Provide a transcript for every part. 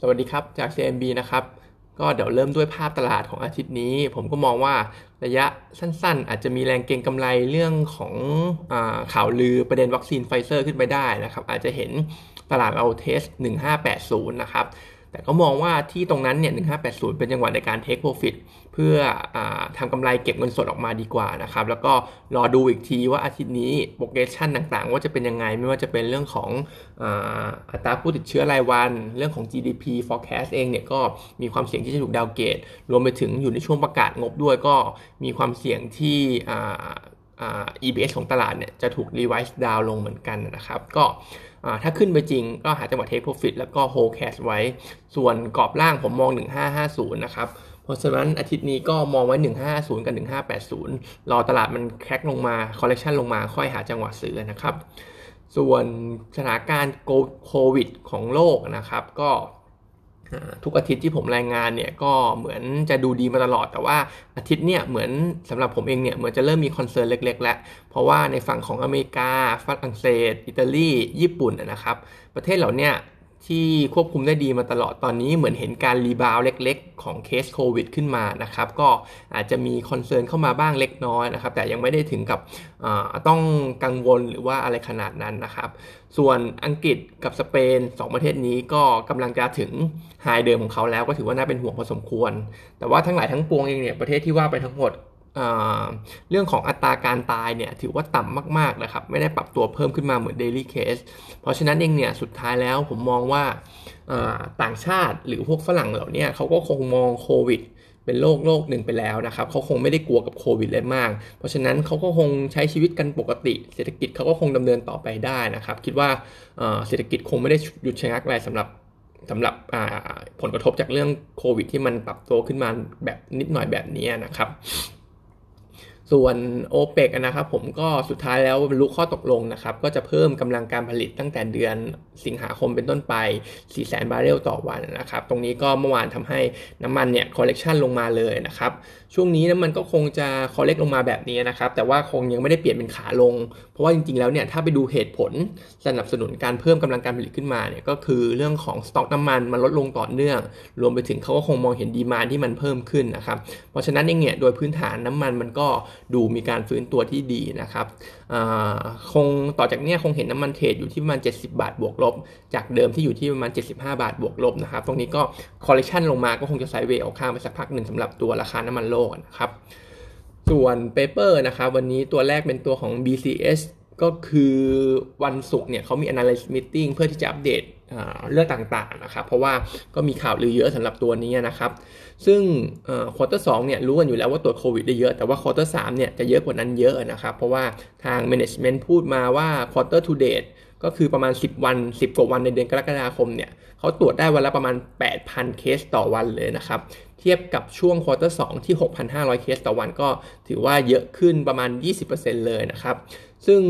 สวัสดีครับ จาก CMB นะครับ ก็เดี๋ยวเริ่มด้วยภาพตลาดของอาทิตย์นี้ ผมก็มองว่าระยะสั้นๆ อาจจะมีแรงเก็งกำไรเรื่องของข่าวลือประเด็นวัคซีนไฟเซอร์ขึ้นไปได้นะครับ อาจจะเห็นตลาดเรา test 1580 นะครับ แต่ก็มองว่าที่ตรงนั้นเนี่ย 1580 เป็นจังหวะในการ take profit เพื่อทำกำไรเก็บเงินสดออกมาดีกว่านะครับ แล้วก็รอดูอีกทีว่าอาทิตย์นี้ projection ต่างๆ ว่าจะเป็นยังไง ไม่ว่าจะเป็นเรื่องของอัตราผู้ติดเชื้อรายวัน เรื่องของ GDP forecast เองเนี่ยก็มีความเสี่ยงที่จะถูกดาวเกต รวมไปถึงอยู่ในช่วงประกาศงบด้วยก็มีความเสี่ยงที่ EBS ของตลาดเนี่ยจะถูก revise down ลงเหมือนกันนะครับ ก็ถ้าขึ้นไปจริงก็หาจังหวะ take profit แล้วก็ hold cash ไว้ ส่วนกรอบล่างผมมอง 1550 นะครับ เพราะฉะนั้นอาทิตย์นี้ก็มองไว้ 1550 กับ 1580 รอตลาดมันแคกลงมา correction ลงมาค่อยหาจังหวะซื้อนะครับ ส่วนสถานการณ์โควิดของโลกนะครับ ก็ ทุกอาทิตย์ที่ผมรายงานเนี่ยก็เหมือนจะดูดีมาตลอด แต่ว่าอาทิตย์เนี่ยเหมือนสำหรับผมเองเนี่ยเหมือนจะเริ่มมี concern เล็กๆแล้ว เพราะว่าในฝั่งของอเมริกาฝรั่งเศส อิตาลี ญี่ปุ่นนะครับ ประเทศเหล่านี้ ที่ควบคุมได้ดีมาตลอดตอนนี้เหมือนเห็นการ rebound เล็กๆ ของเคสโควิดขึ้นมานะครับก็อาจจะมี concern เข้ามาบ้างเล็กน้อยนะครับแต่ยังไม่ได้ถึงกับต้องกังวลหรือว่าอะไรขนาดนั้นนะครับส่วนอังกฤษกับสเปน 2 ประเทศนี้ก็กำลังจะถึงไฮเดิมของเขาแล้วก็ถือว่าน่าเป็นห่วงพอสมควร แต่ว่าทั้งหลายทั้งปวงเองเนี่ยประเทศที่ว่าไปทั้งหมด เรื่องของอัตราการตายเนี่ยถือว่าต่ำมากๆนะครับ ไม่ได้ปรับตัวเพิ่มขึ้นมาเหมือน daily case เพราะฉะนั้นเองเนี่ยสุดท้ายแล้วผมมองว่าต่างชาติหรือพวกฝรั่งเหล่านี้เขาก็คงมองโควิดเป็นโรคโรคหนึ่งไปแล้วนะครับเขาคงไม่ได้กลัวกับโควิดเลยมาก เพราะฉะนั้นเขาก็คงใช้ชีวิตกันปกติ เศรษฐกิจเขาก็คงดำเนินต่อไปได้นะครับ คิดว่าเศรษฐกิจคงไม่ได้หยุดชะงักอะไรสำหรับสำหรับผลกระทบจากเรื่องโควิดที่มันปรับตัวขึ้นมาแบบนิดหน่อยแบบนี้นะครับ ส่วน o p e ปนะครับผมก็สุดท้ายแล้วบรรลุข้อตกลงนะครับ ก็จะเพิ่มกำลังการผลิตตั้งแต่เดือนสิงหาคมเป็นต้นไป 4 0 0 0 0 0 บาร์เรลต่อวันนะครับ ตรงนี้ก็เมื่อวานทำให้น้ำมันเนี่ย correction ลงมาเลยนะครับ ช่วงนี้น้ำมันก็คงจะ correct ลงมาแบบนี้นะครับ แต่ว่าคงยังไม่ได้เปลี่ยนเป็นขาลง เพราะว่าจริงๆแล้วเนี่ยถ้าไปดูเหตุผลสนับสนุนการเพิ่มกำลังการผลิตขึ้นมาเนี่ยก็คือเรื่องของสต็อกน้ำมันมันลดลงต่อเนื่อง รวมไปถึงเขาก็คงมองเห็น demand ที่มันเพิ่มขึ้นนะครับ เพราะฉะนั้นเองเนี่ยโดยพื้นฐานน้ำมันมันก็ดูมีการฟื้นตัวที่ดีนะครับคงต่อจากนี้คงเห็นน้ำมัน trade อยู่ที่ประมาณ 70 บาทบวกลบ จากเดิมที่อยู่ที่ประมาณ 75 บาทบวกลบนะครับ ตรงนี้ก็ correction ลงมาก็คงจะ sideway ออกข้างไปสักพักหนึ่งสำหรับตัวราคาน้ำมันโลกนะครับส่วน paper นะครับวันนี้ตัวแรกเป็นตัวของ BCH ก็คือวันศุกร์เนี่ยเขามี analyst meeting เพื่อที่จะอัปเดตเรื่องต่างๆนะครับ เพราะว่าก็มีข่าวลือเยอะสำหรับตัวนี้นะครับ ซึ่ง quarter สองเนี่ยรู้กันอยู่แล้วว่าตรวจโควิดได้เยอะ แต่ว่า quarter สามเนี่ยจะเยอะกว่านั้นเยอะนะครับ เพราะว่าทาง management พูดมาว่า quarter to date ก็คือประมาณ 10 วัน 10 กว่าวันในเดือนกรกฎาคมเนี่ยเขาตรวจได้วันละประมาณ 8,000 เคสต่อวันเลยนะครับ เทียบกับช่วง quarter สองที่ 6,500 เคสต่อวันก็ถือว่าเยอะขึ้นประมาณ 20%เลยนะครับ ซึ่ง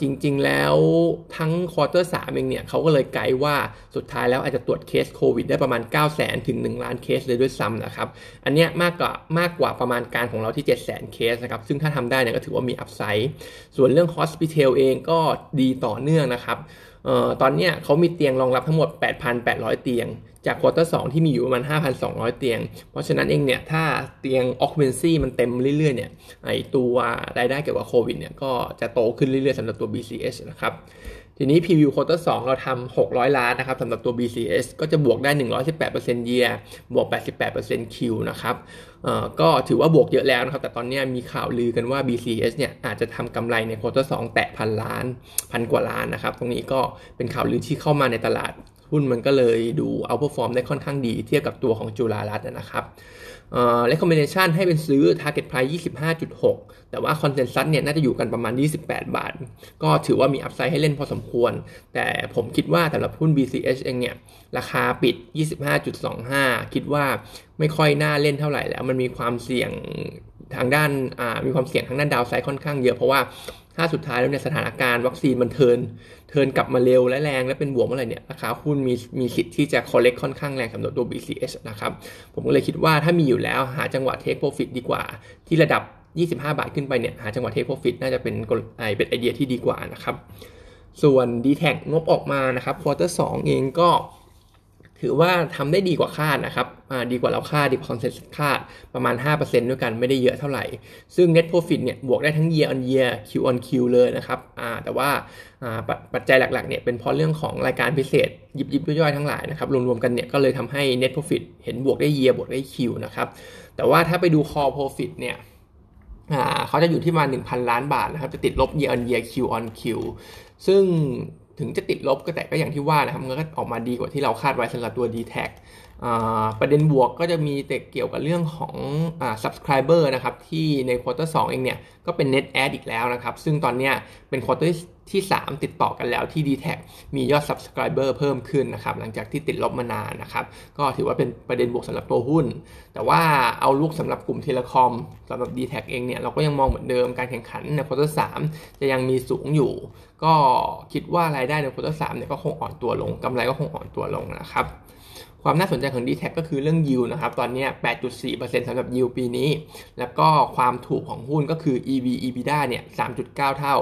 จริงๆ แล้วทั้ง quarter สามเองเนี่ยเขาก็เลยไกด์ว่าสุดท้ายแล้วอาจจะตรวจเคสโควิดได้ประมาณ 9 0 0 0 0ถึง 1 ล้านเคสเลยด้วยซ้ำนะครับ อันนี้มากกว่ามากกว่าประมาณการของเราที่ 7 0 0 0 0 0 เคสนะครับ ซึ่งถ้าทำได้เนี่ยก็ถือว่ามี upside ส่วนเรื่อง Hospital เองก็ดีต่อเนื่องนะครับ ตอนนี้เขามีเตียงรองรับทั้งหมด 8,800 เตียง จาก quarter สองที่มีอยู่ประมาณ 5,200 เตียง เพราะฉะนั้นเองเนี่ย ถ้าเตียง occupancy มันเต็มเรื่อยๆ เนี่ย ไอ้ตัวรายได้เกี่ยวกับโควิดเนี่ย ก็จะโตขึ้นเรื่อยๆสำหรับตัว BCH นะครับ ทีนี้ preview quarter 2เราทำ600 ล้านนะครับสำหรับตัว BCH ก็จะบวกได้ 118% year บวก 88% Q นะครับก็ถือว่าบวกเยอะแล้วนะครับ แต่ตอนนี้มีข่าวลือกันว่า BCS เนี่ยอาจจะทำกำไรใน quarter 2แตะพันล้าน พันกว่าล้านนะครับ ตรงนี้ก็เป็นข่าวลือที่เข้ามาในตลาด หุ้นมันก็เลยดูเอาพอฟอร์มได้ค่อนข้างดีเทียบกับตัวของจุฬารัตน์นะครับเอ่อ recommendation ให้เป็นซื้อ target price 25.6 แต่ว่า consensus เนี่ยน่าจะอยู่กันประมาณ 28 บาท ก็ถือว่ามี upside ให้เล่นพอสมควร แต่ผมคิดว่าสำหรับหุ้น BCH เองเนี่ย ราคาปิด 25.25 คิดว่าไม่ค่อยน่าเล่นเท่าไหร่แล้ว มันมีความเสี่ยงทางด้านมีความเสี่ยงทางด้าน downside ค่อนข้างเยอะเพราะว่า ถ้าสุดท้ายแล้วเนี่ยสถานการณ์วัคซีนมัน turn turn กลับมาเร็วและแรงและเป็นบวกเมื่อไหร่เนี่ยราคาหุ้นมีมีสิทธิ์ที่จะ correct ค่อนข้างแรงสำหรับตัว BCH นะครับ ผมก็เลยคิดว่าถ้ามีอยู่แล้วหาจังหวะ take profit ดีกว่า ที่ระดับ 25 บาทขึ้นไปเนี่ยหาจังหวะ take profit น่าจะเป็นไอเป็นไอเดียที่ดีกว่านะครับ ส่วน d t แทงบออกมานะครับ quarter สองเองก็ ถือว่าทำได้ดีกว่าคาดนะครับ ดีกว่าเราคาดดีกว่า consensus คาดประมาณ 5%ด้วยกันไม่ได้เยอะเท่าไหร่ ซึ่ง net profit เนี่ยบวกได้ทั้ง year on year Q on Q เลยนะครับแต่ว่าปัจจัยหลักๆเนี่ยเป็นเพราะเรื่องของรายการพิเศษ ยิบยิบย่อยๆทั้งหลายนะครับรวมๆกันเนี่ยก็เลยทำให้ net profit เห็นบวกได้ year บวกได้ Q นะครับแต่ว่าถ้าไปดู core profit เนี่ยเขาจะอยู่ที่มา 1,000 ล้านบาทนะครับจะติดลบ year on year Q on Q ซึ่ง ถึงจะติดลบก็แต่ก็อย่างที่ว่านะครับมันก็ออกมาดีกว่าที่เราคาดไว้สำหรับตัว d t แทประเด็นบวกก็จะมีแต่เกี่ยวกับเรื่องของอ subscriber นะครับที่ใน quarter สองเองเนี่ยก็เป็น net add อีกแล้วนะครับ ซึ่งตอนนี้เป็น quarter ที่ 3 ติดต่อกันแล้วที่ d t แทมียอด subscriber เพิ่มขึ้นนะครับหลังจากที่ติดลบมานานนะครับก็ถือว่าเป็นประเด็นบวกสำหรับตัวหุ้น แต่ว่า outlook สำหรับกลุ่ม telecom สำหรับ d t แทเองเนี่ยเราก็ยังมองเหมือนเดิมการแข่งขันใน quarter สามจะยังมีสูงอยู่ ก็คิดว่ารายได้ใน quarter สามเนี่ยก็คงอ่อนตัวลงกำไรก็คงอ่อนตัวลงนะครับความน่าสนใจของ d t แทก็คือเรื่องยิวนะครับ ตอนนี้ 8.4%สำหรับยิวปีนี้ แล้วก็ความถูกของหุ้นก็คือ EV EBITDA เนี่ย 3.9 เท่า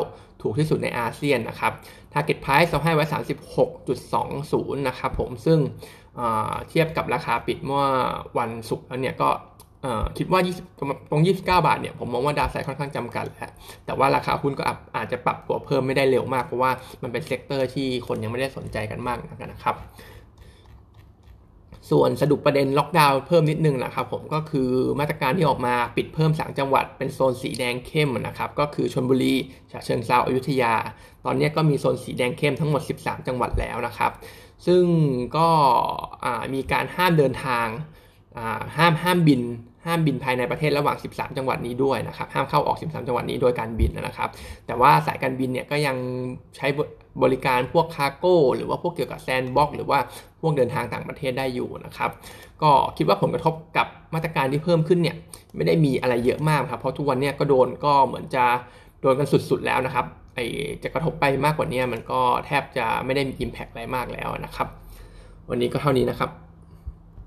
ถูกที่สุดในอาเซียนนะครับ Target Price เราให้ไว้ 36.20 นะครับผมซึ่งเทียบกับราคาปิดเมื่อวันศุกร์แล้วเนี่ยก็คิดว่า 20 ตรง 29 บาทเนี่ยผมมองว่า downside ค่อนข้างจำกัดแล้วแต่ว่าราคาหุ้นก็อาจจะปรับตัวเพิ่มไม่ได้เร็วมาก เพราะว่ามันเป็น sector ที่คนยังไม่ได้สนใจกันมากนะครับ ส่วนสรุปประเด็นล็อกดาวน์เพิ่มนิดนึงนะครับผมก็คือมาตรการที่ออกมาปิดเพิ่มสามจังหวัดเป็นโซนสีแดงเข้มนะครับก็คือชลบุรีฉะเชิงเทราอยุธยา ตอนนี้ก็มีโซนสีแดงเข้มทั้งหมด 13 จังหวัดแล้วนะครับ ซึ่งก็มีการห้ามเดินทางห้ามห้ามบิน ห้ามบินภายในประเทศระหว่าง 13 จังหวัดนี้ด้วยนะครับ ห้ามเข้าออก 13 จังหวัดนี้โดยการบินนะครับ แต่ว่าสายการบินเนี่ยก็ยังใช้บริการพวก cargo หรือว่าพวกเกี่ยวกับ sandbox หรือว่าพวกเดินทางต่างประเทศได้อยู่นะครับ ก็คิดว่าผลกระทบกับมาตรการที่เพิ่มขึ้นเนี่ยไม่ได้มีอะไรเยอะมากครับ เพราะทุกวันเนี่ยก็โดนก็เหมือนจะโดนกันสุดๆแล้วนะครับไอจะกระทบไปมากกว่านี้มันก็แทบจะไม่ได้มีอิมแพกอะไรมากแล้วนะครับ วันนี้ก็เท่านี้นะครับ